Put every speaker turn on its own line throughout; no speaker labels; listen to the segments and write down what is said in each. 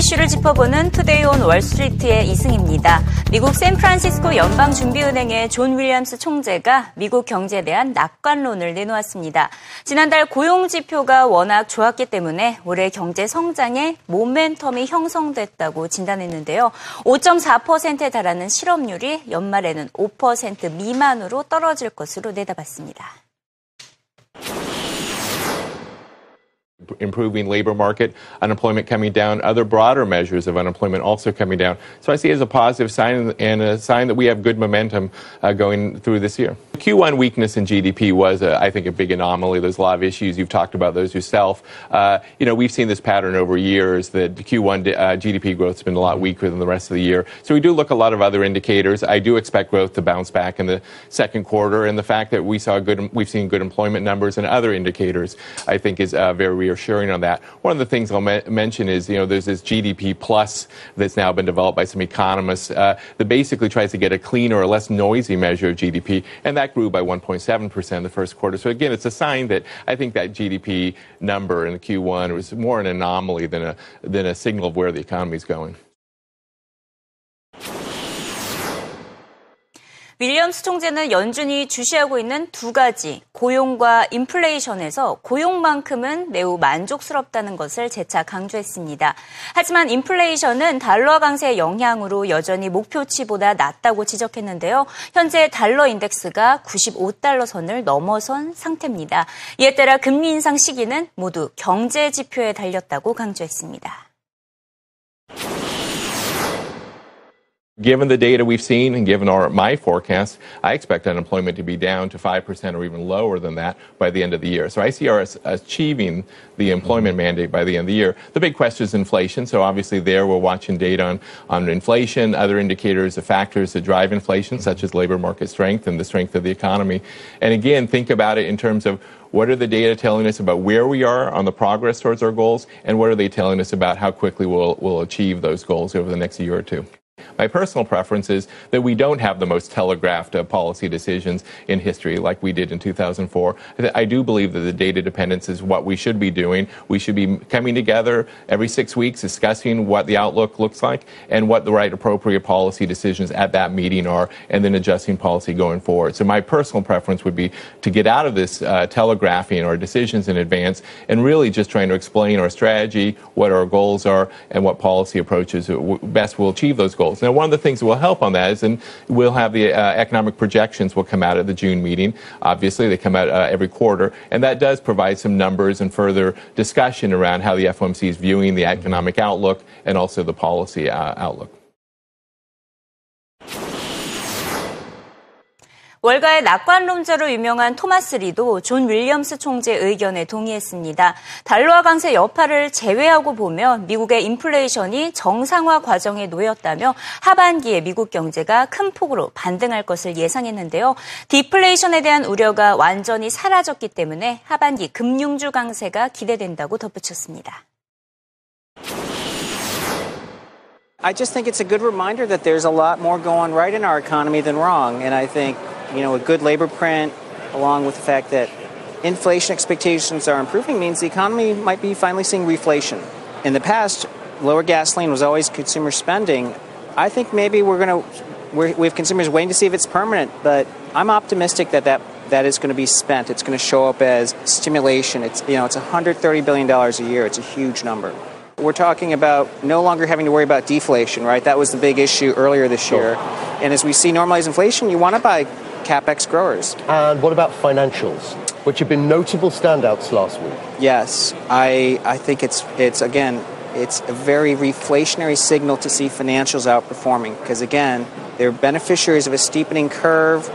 이슈를 짚어보는 Today on Wall Street의 이승입니다. 미국 샌프란시스코 연방준비은행의 존 윌리엄스 총재가 미국 경제에 대한 낙관론을 내놓았습니다. 지난달 고용지표가 워낙 좋았기 때문에 올해 경제 성장에 모멘텀이 형성됐다고 진단했는데요. 5.4%에 달하는 실업률이 연말에는 5% 미만으로 떨어질 것으로 내다봤습니다.
Improving labor market, unemployment coming down, other broader measures of unemployment also coming down. So I see it as a positive sign and a sign that we have good momentum uh, going through this year. Q1 weakness in GDP was, a, I think, a big anomaly. There's a lot of issues. You've talked about those yourself. Uh, you know, we've seen this pattern over years that Q1 uh, GDP growth has been a lot weaker than the rest of the year. So we do look a lot of other indicators. I do expect growth to bounce back in the second quarter, and the fact that we saw good, we've seen good employment numbers and other indicators, I think, is uh, very reassuring on that. One of the things I'll me- mention is, you know, there's this GDP plus that's now been developed by some economists uh, that basically tries to get a cleaner or less noisy measure of GDP, and that grew by 1.7% in the first quarter. So again, it's a sign that I think that GDP number in the Q1 was more an anomaly than a, than a signal of where the economy is going.
윌리엄스 총재는 연준이 주시하고 있는 두 가지 고용과 인플레이션에서 고용만큼은 매우 만족스럽다는 것을 재차 강조했습니다. 하지만 인플레이션은 달러 강세의 영향으로 여전히 목표치보다 낮다고 지적했는데요. 현재 달러 인덱스가 95달러 선을 넘어선 상태입니다. 이에 따라 금리 인상 시기는 모두 경제 지표에 달렸다고 강조했습니다.
Given the data we've seen and given our, my forecast, I expect unemployment to be down to 5% or even lower than that by the end of the year. So I see us achieving the employment mandate by the end of the year. The big question is inflation. So obviously there we're watching data on, on inflation, other indicators of factors that drive inflation, such as labor market strength and the strength of the economy. And again, think about it in terms of what are the data telling us about where we are on the progress towards our goals, and what are they telling us about how quickly we'll, we'll achieve those goals over the next year or two? My personal preference is that we don't have the most telegraphed uh, policy decisions in history like we did in 2004. I do believe that the data dependence is what we should be doing. We should be coming together every six weeks, discussing what the outlook looks like and what the right appropriate policy decisions at that meeting are, and then adjusting policy going forward. So my personal preference would be to get out of this uh, telegraphing our decisions in advance and really just trying to explain our strategy, what our goals are, and what policy approaches best will achieve those goals. Now, one of the things that will help on that is, and we'll have the uh, economic projections will come out at the June meeting. Obviously, they come out uh, every quarter, and that does provide some numbers and further discussion around how the FOMC is viewing the economic outlook and also the policy uh, outlook.
월가의 낙관론자로 유명한 토마스 리도 존 윌리엄스 총재 의견에 동의했습니다. 달러화 강세 여파를 제외하고 보면 미국의 인플레이션이 정상화 과정에 놓였다며 하반기에 미국 경제가 큰 폭으로 반등할 것을 예상했는데요. 디플레이션에 대한 우려가 완전히 사라졌기 때문에 하반기 금융주 강세가 기대된다고 덧붙였습니다.
I just think it's a good reminder that there's a lot more going right in our economy than wrong. And I think you know, a good labor print, along with the fact that inflation expectations are improving, means the economy might be finally seeing reflation. In the past, lower gasoline was always consumer spending. I think maybe we're going to we have consumers waiting to see if it's permanent, but I'm optimistic that that, that is going to be spent. It's going to show up as stimulation. It's you know it's 130 billion dollars a year. It's a huge number. We're talking about no longer having to worry about deflation, right? That was the big issue earlier this year. And as we see normalized inflation, you want to buy capex growers.
And what about financials, which have been notable standouts last week?
Yes, I I think it's it's again it's a very reflationary signal to see financials outperforming because again they're beneficiaries of a steepening curve.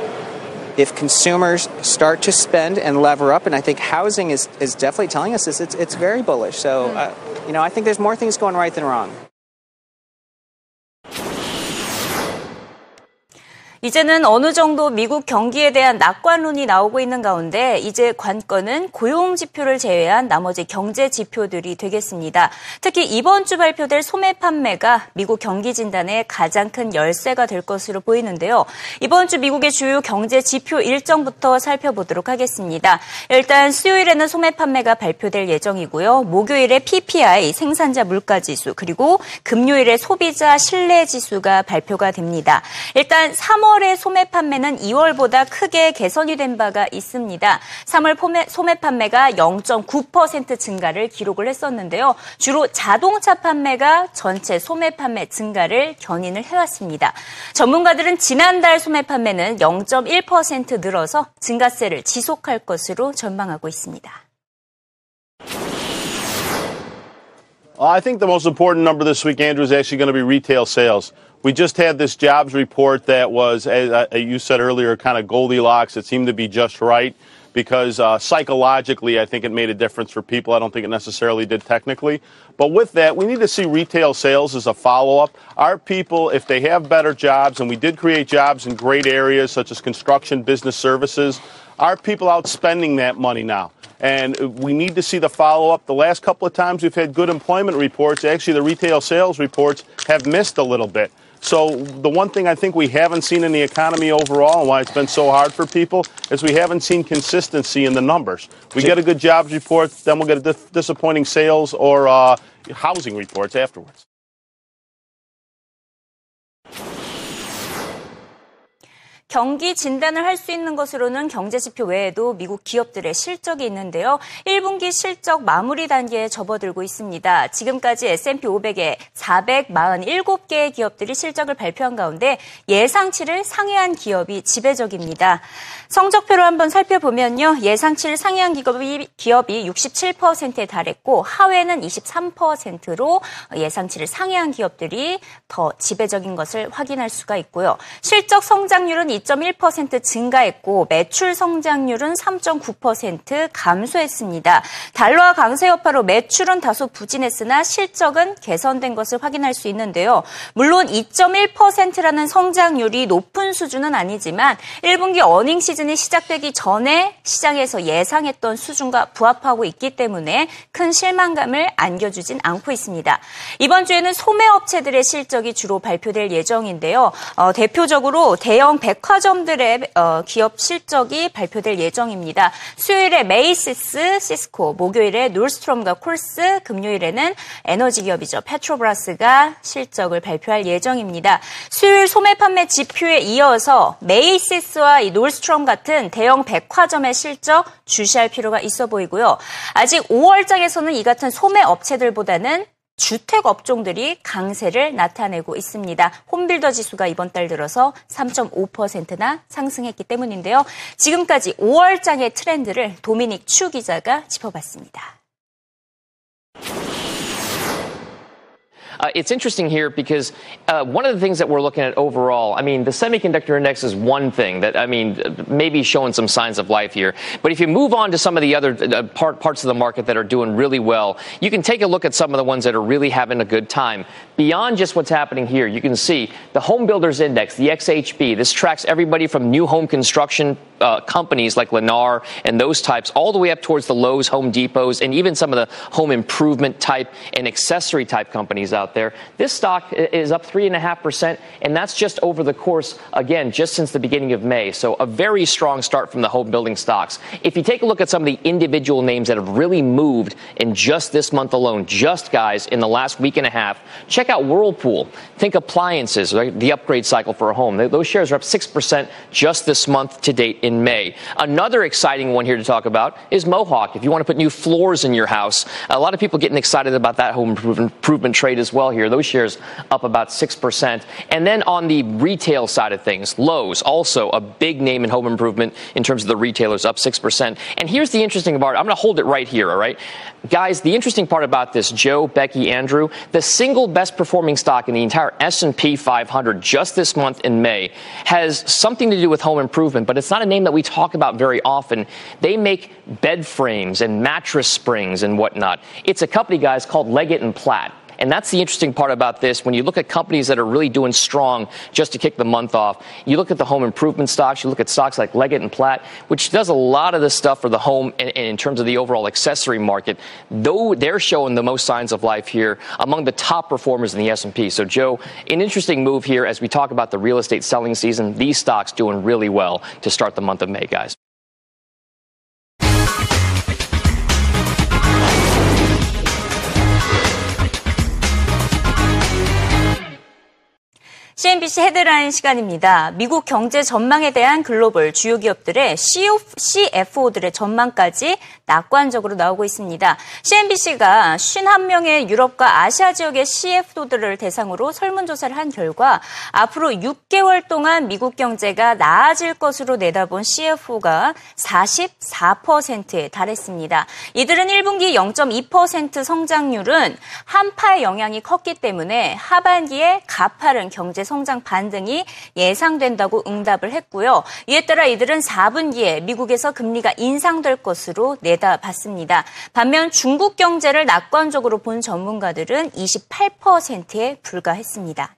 If consumers start to spend and lever up, and I think housing is, is definitely telling us this, it's, it's very bullish. So, uh, you know, I think there's more things going right than wrong.
이제는 어느 정도 미국 경기에 대한 낙관론이 나오고 있는 가운데 이제 관건은 고용 지표를 제외한 나머지 경제 지표들이 되겠습니다. 특히 이번 주 발표될 소매 판매가 미국 경기 진단의 가장 큰 열쇠가 될 것으로 보이는데요. 이번 주 미국의 주요 경제 지표 일정부터 살펴보도록 하겠습니다. 일단 수요일에는 소매 판매가 발표될 예정이고요. 목요일에 PPI 생산자 물가 지수 그리고 금요일에 소비자 신뢰 지수가 발표가 됩니다. 일단 3월 3월의 소매 판매는 2월보다 크게 개선이 된 바가 있습니다. 3월 소매 판매가 0.9% 증가를 기록을 했었는데요. 주로 자동차 판매가 전체 소매 판매 증가를 견인을 해왔습니다. 전문가들은 지난달 소매 판매는 0.1% 늘어서 증가세를 지속할 것으로 전망하고 있습니다.
I think the most important number this week, Andrew, is actually going to be retail sales. We just had this jobs report that was, as uh, you said earlier, kind of Goldilocks. It seemed to be just right because uh, psychologically, I think it made a difference for people. I don't think it necessarily did technically. But with that, we need to see retail sales as a follow up. Our people, if they have better jobs, and we did create jobs in great areas such as construction, business services, our people out spending that money now. And we need to see the follow up. The last couple of times we've had good employment reports, actually, the retail sales reports have missed a little bit. So the one thing I think we haven't seen in the economy overall and why it's been so hard for people is we haven't seen consistency in the numbers. We get a good jobs report, then we'll get a dis- disappointing sales or uh, housing reports afterwards.
경기 진단을 할 수 있는 것으로는 경제 지표 외에도 미국 기업들의 실적이 있는데요. 1분기 실적 마무리 단계에 접어들고 있습니다. 지금까지 S&P 500에 447개의 기업들이 실적을 발표한 가운데 예상치를 상회한 기업이 지배적입니다. 성적표로 한번 살펴보면요. 예상치를 상회한 기업이, 기업이 67%에 달했고 하회는 23%로 예상치를 상회한 기업들이 더 지배적인 것을 확인할 수가 있고요. 실적 성장률은 2.1% 증가했고 매출 성장률은 3.9% 감소했습니다. 달러와 강세 여파로 매출은 다소 부진했으나 실적은 개선된 것을 확인할 수 있는데요. 물론 2.1%라는 성장률이 높은 수준은 아니지만 1분기 earning season이 시작되기 전에 시장에서 예상했던 수준과 부합하고 있기 때문에 큰 실망감을 안겨주진 않고 있습니다. 이번 주에는 소매업체들의 실적이 주로 발표될 예정인데요. 어, 대표적으로 대형 백 백화점들의 어, 기업 실적이 발표될 예정입니다. 수요일에 메이시스, 시스코, 목요일에 놀스트롬과 콜스, 금요일에는 에너지 기업이죠. 페트로브라스가 실적을 발표할 예정입니다. 수요일 소매 판매 지표에 이어서 메이시스와 이 놀스트롬 같은 대형 백화점의 실적 주시할 필요가 있어 보이고요. 아직 5월장에서는 이 같은 소매 업체들보다는 주택 업종들이 강세를 나타내고 있습니다. homebuilder 지수가 이번 달 들어서 3.5%나 상승했기 때문인데요. 지금까지 5월장의 트렌드를 도미닉 추 기자가 짚어봤습니다.
Uh, it's interesting here because uh, one of the things that we're looking at overall, I mean, the semiconductor index is one thing that, I mean, maybe showing some signs of life here. But if you move on to some of the other uh, part, parts of the market that are doing really well, you can take a look at some of the ones that are really having a good time. Beyond just what's happening here, you can see the home builders index, the XHB. This tracks everybody from new home construction uh, companies like Lennar and those types, all the way up towards the Lowe's, Home Depots, and even some of the home improvement type and accessory type companies out there. This stock is up 3.5%, and that's just over the course, again, just since the beginning of May. So a very strong start from the home building stocks. If you take a look at some of the individual names that have really moved in just this month alone, just guys, in the last week and a half, check out Whirlpool. Think appliances, right? The upgrade cycle for a home. Those shares are up 6% just this month to date in May. Another exciting one here to talk about is Mohawk. If you want to put new floors in your house, a lot of people getting excited about that home improvement trade as well here. Those shares up about 6%. And then on the retail side of things, Lowe's, also a big name in home improvement in terms of the retailers, up 6%. And here's the interesting part. I'm going to hold it right here, all right? Guys, the interesting part about this, Joe, Becky, Andrew, the single best performing stock in the entire S&P 500 just this month in May has something to do with home improvement, but it's not a name that we talk about very often. They make bed frames and mattress springs and whatnot. It's a company, guys, called Leggett and Platt. And that's the interesting part about this. When you look at companies that are really doing strong just to kick the month off, you look at the home improvement stocks, you look at stocks like Leggett and Platt, which does a lot of this stuff for the home and, and in terms of the overall accessory market. Though they're showing the most signs of life here among the top performers in the S&P. So Joe, an interesting move here as we talk about the real estate selling season. These stocks doing really well to start the month of May, guys.
CNBC 헤드라인 시간입니다. 미국 경제 전망에 대한 글로벌 주요 기업들의 CFO들의 전망까지 낙관적으로 나오고 있습니다. CNBC가 51명의 유럽과 아시아 지역의 CFO들을 대상으로 설문조사를 한 결과 앞으로 6개월 동안 미국 경제가 나아질 것으로 내다본 CFO가 44%에 달했습니다. 이들은 1분기 0.2% 성장률은 한파의 영향이 컸기 때문에 하반기에 가파른 경제 성장 반등이 예상된다고 응답을 했고요. 이에 따라 이들은 4분기에 미국에서 금리가 인상될 것으로 내다봤습니다. 반면 중국 경제를 낙관적으로 본 전문가들은 28%에 불과했습니다.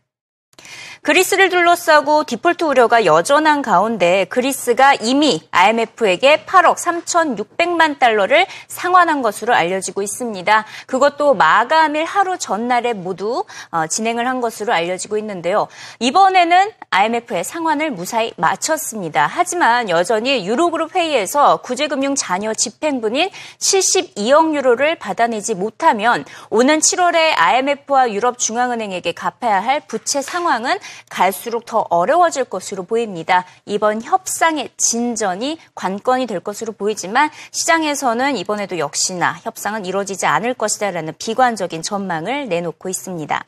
그리스를 둘러싸고 디폴트 우려가 여전한 가운데 그리스가 이미 IMF에게 8억 3,600만 달러를 상환한 것으로 알려지고 있습니다. 그것도 마감일 하루 전날에 모두 어, 진행을 한 것으로 알려지고 있는데요. 이번에는 IMF의 상환을 무사히 마쳤습니다. 하지만 여전히 유로그룹 회의에서 구제금융 잔여 집행분인 72억 유로를 받아내지 못하면 오는 7월에 IMF와 유럽중앙은행에게 갚아야 할 부채 상황은 갈수록 더 어려워질 것으로 보입니다. 이번 협상의 진전이 관건이 될 것으로 보이지만 시장에서는 이번에도 역시나 협상은 이루어지지 않을 것이다라는 비관적인 전망을 내놓고 있습니다.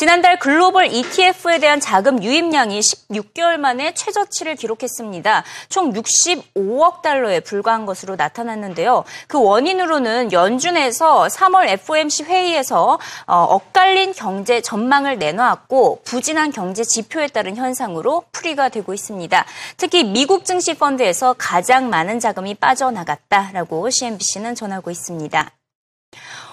지난달 글로벌 ETF에 대한 자금 유입량이 16개월 만에 최저치를 기록했습니다. 총 65억 달러에 불과한 것으로 나타났는데요. 그 원인으로는 연준에서 3월 FOMC 회의에서 어, 엇갈린 경제 전망을 내놓았고 부진한 경제 지표에 따른 현상으로 풀이가 되고 있습니다. 특히 미국 증시 펀드에서 가장 많은 자금이 빠져나갔다라고 CNBC는 전하고 있습니다.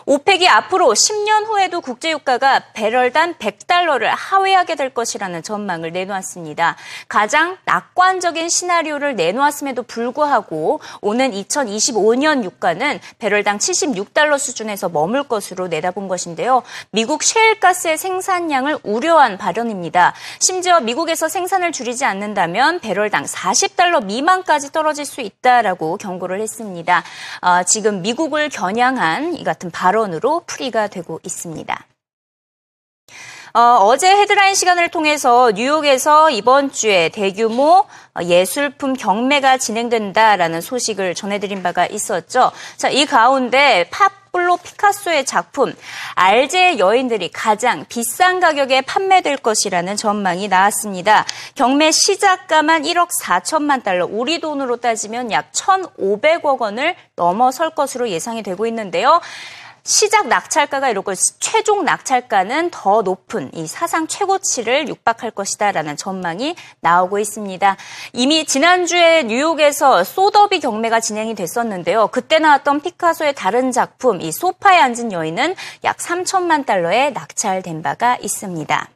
오펙이 앞으로 10년 후에도 국제유가가 배럴당 100달러를 하회하게 될 것이라는 전망을 내놓았습니다. 가장 낙관적인 시나리오를 내놓았음에도 불구하고 오는 2025년 유가는 배럴당 76달러 수준에서 머물 것으로 내다본 것인데요. 미국 셰일가스의 생산량을 우려한 발언입니다. 심지어 미국에서 생산을 줄이지 않는다면 배럴당 40달러 미만까지 떨어질 수 있다라고 경고를 했습니다. 어, 지금 미국을 겨냥한 이 같은 발언 발언으로 풀이가 되고 있습니다. 어, 제 헤드라인 시간을 통해서 뉴욕에서 이번 주에 대규모 예술품 경매가 진행된다라는 소식을 전해드린 바가 있었죠. 자, 이 가운데 팝블로 피카소의 작품 알제의 여인들이 가장 비싼 가격에 판매될 것이라는 전망이 나왔습니다. 경매 시작가만 1억 4천만 달러, 우리 돈으로 따지면 약 1,500억 원을 넘어설 것으로 예상이 되고 있는데요. 시작 낙찰가가 이렇고 최종 낙찰가는 더 높은 이 사상 최고치를 육박할 것이다라는 전망이 나오고 있습니다. 이미 지난주에 뉴욕에서 소더비 경매가 진행이 됐었는데요. 그때 나왔던 피카소의 다른 작품 이 소파에 앉은 여인은 약 3천만 달러에 낙찰된 바가 있습니다.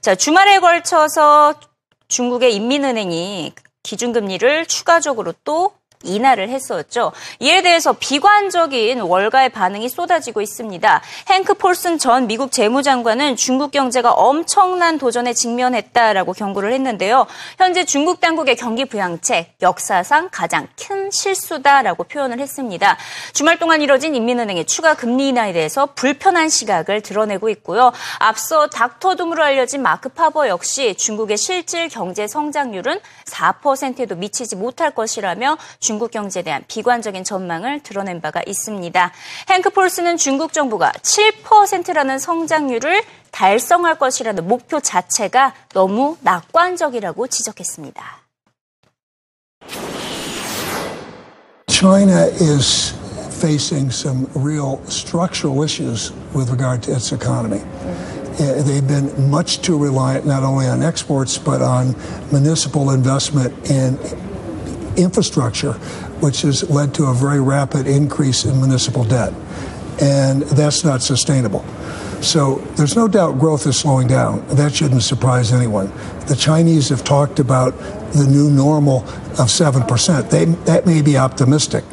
자, 주말에 걸쳐서 중국의 인민은행이 기준금리를 추가적으로 또 인하를 했었죠. 이에 대해서 비관적인 월가의 반응이 쏟아지고 있습니다. 행크 폴슨 전 미국 재무장관은 중국 경제가 엄청난 도전에 직면했다라고 경고를 했는데요. 현재 중국 당국의 경기 부양책 역사상 가장 큰 실수다라고 표현을 했습니다. 주말 동안 이뤄진 인민은행의 추가 금리 인하에 대해서 불편한 시각을 드러내고 있고요. 앞서 닥터 둠으로 알려진 마크 파버 역시 중국의 실질 경제 성장률은 4%에도 미치지 못할 것이라며 중국 경제에 대한 비관적인 전망을 드러낸 바가 있습니다. 행크 폴스는 중국 정부가 7%라는 성장률을 달성할 것이라는 목표 자체가 너무 낙관적이라고 지적했습니다.
China is facing some real structural issues with regard to its economy. They've been much too reliant not only on exports but on municipal investment in infrastructure, which has led to a very rapid increase in municipal debt. and that's not sustainable. So there's no doubt growth is slowing down. That shouldn't surprise anyone. The Chinese have talked about the new normal of 7%. They, that may be optimistic.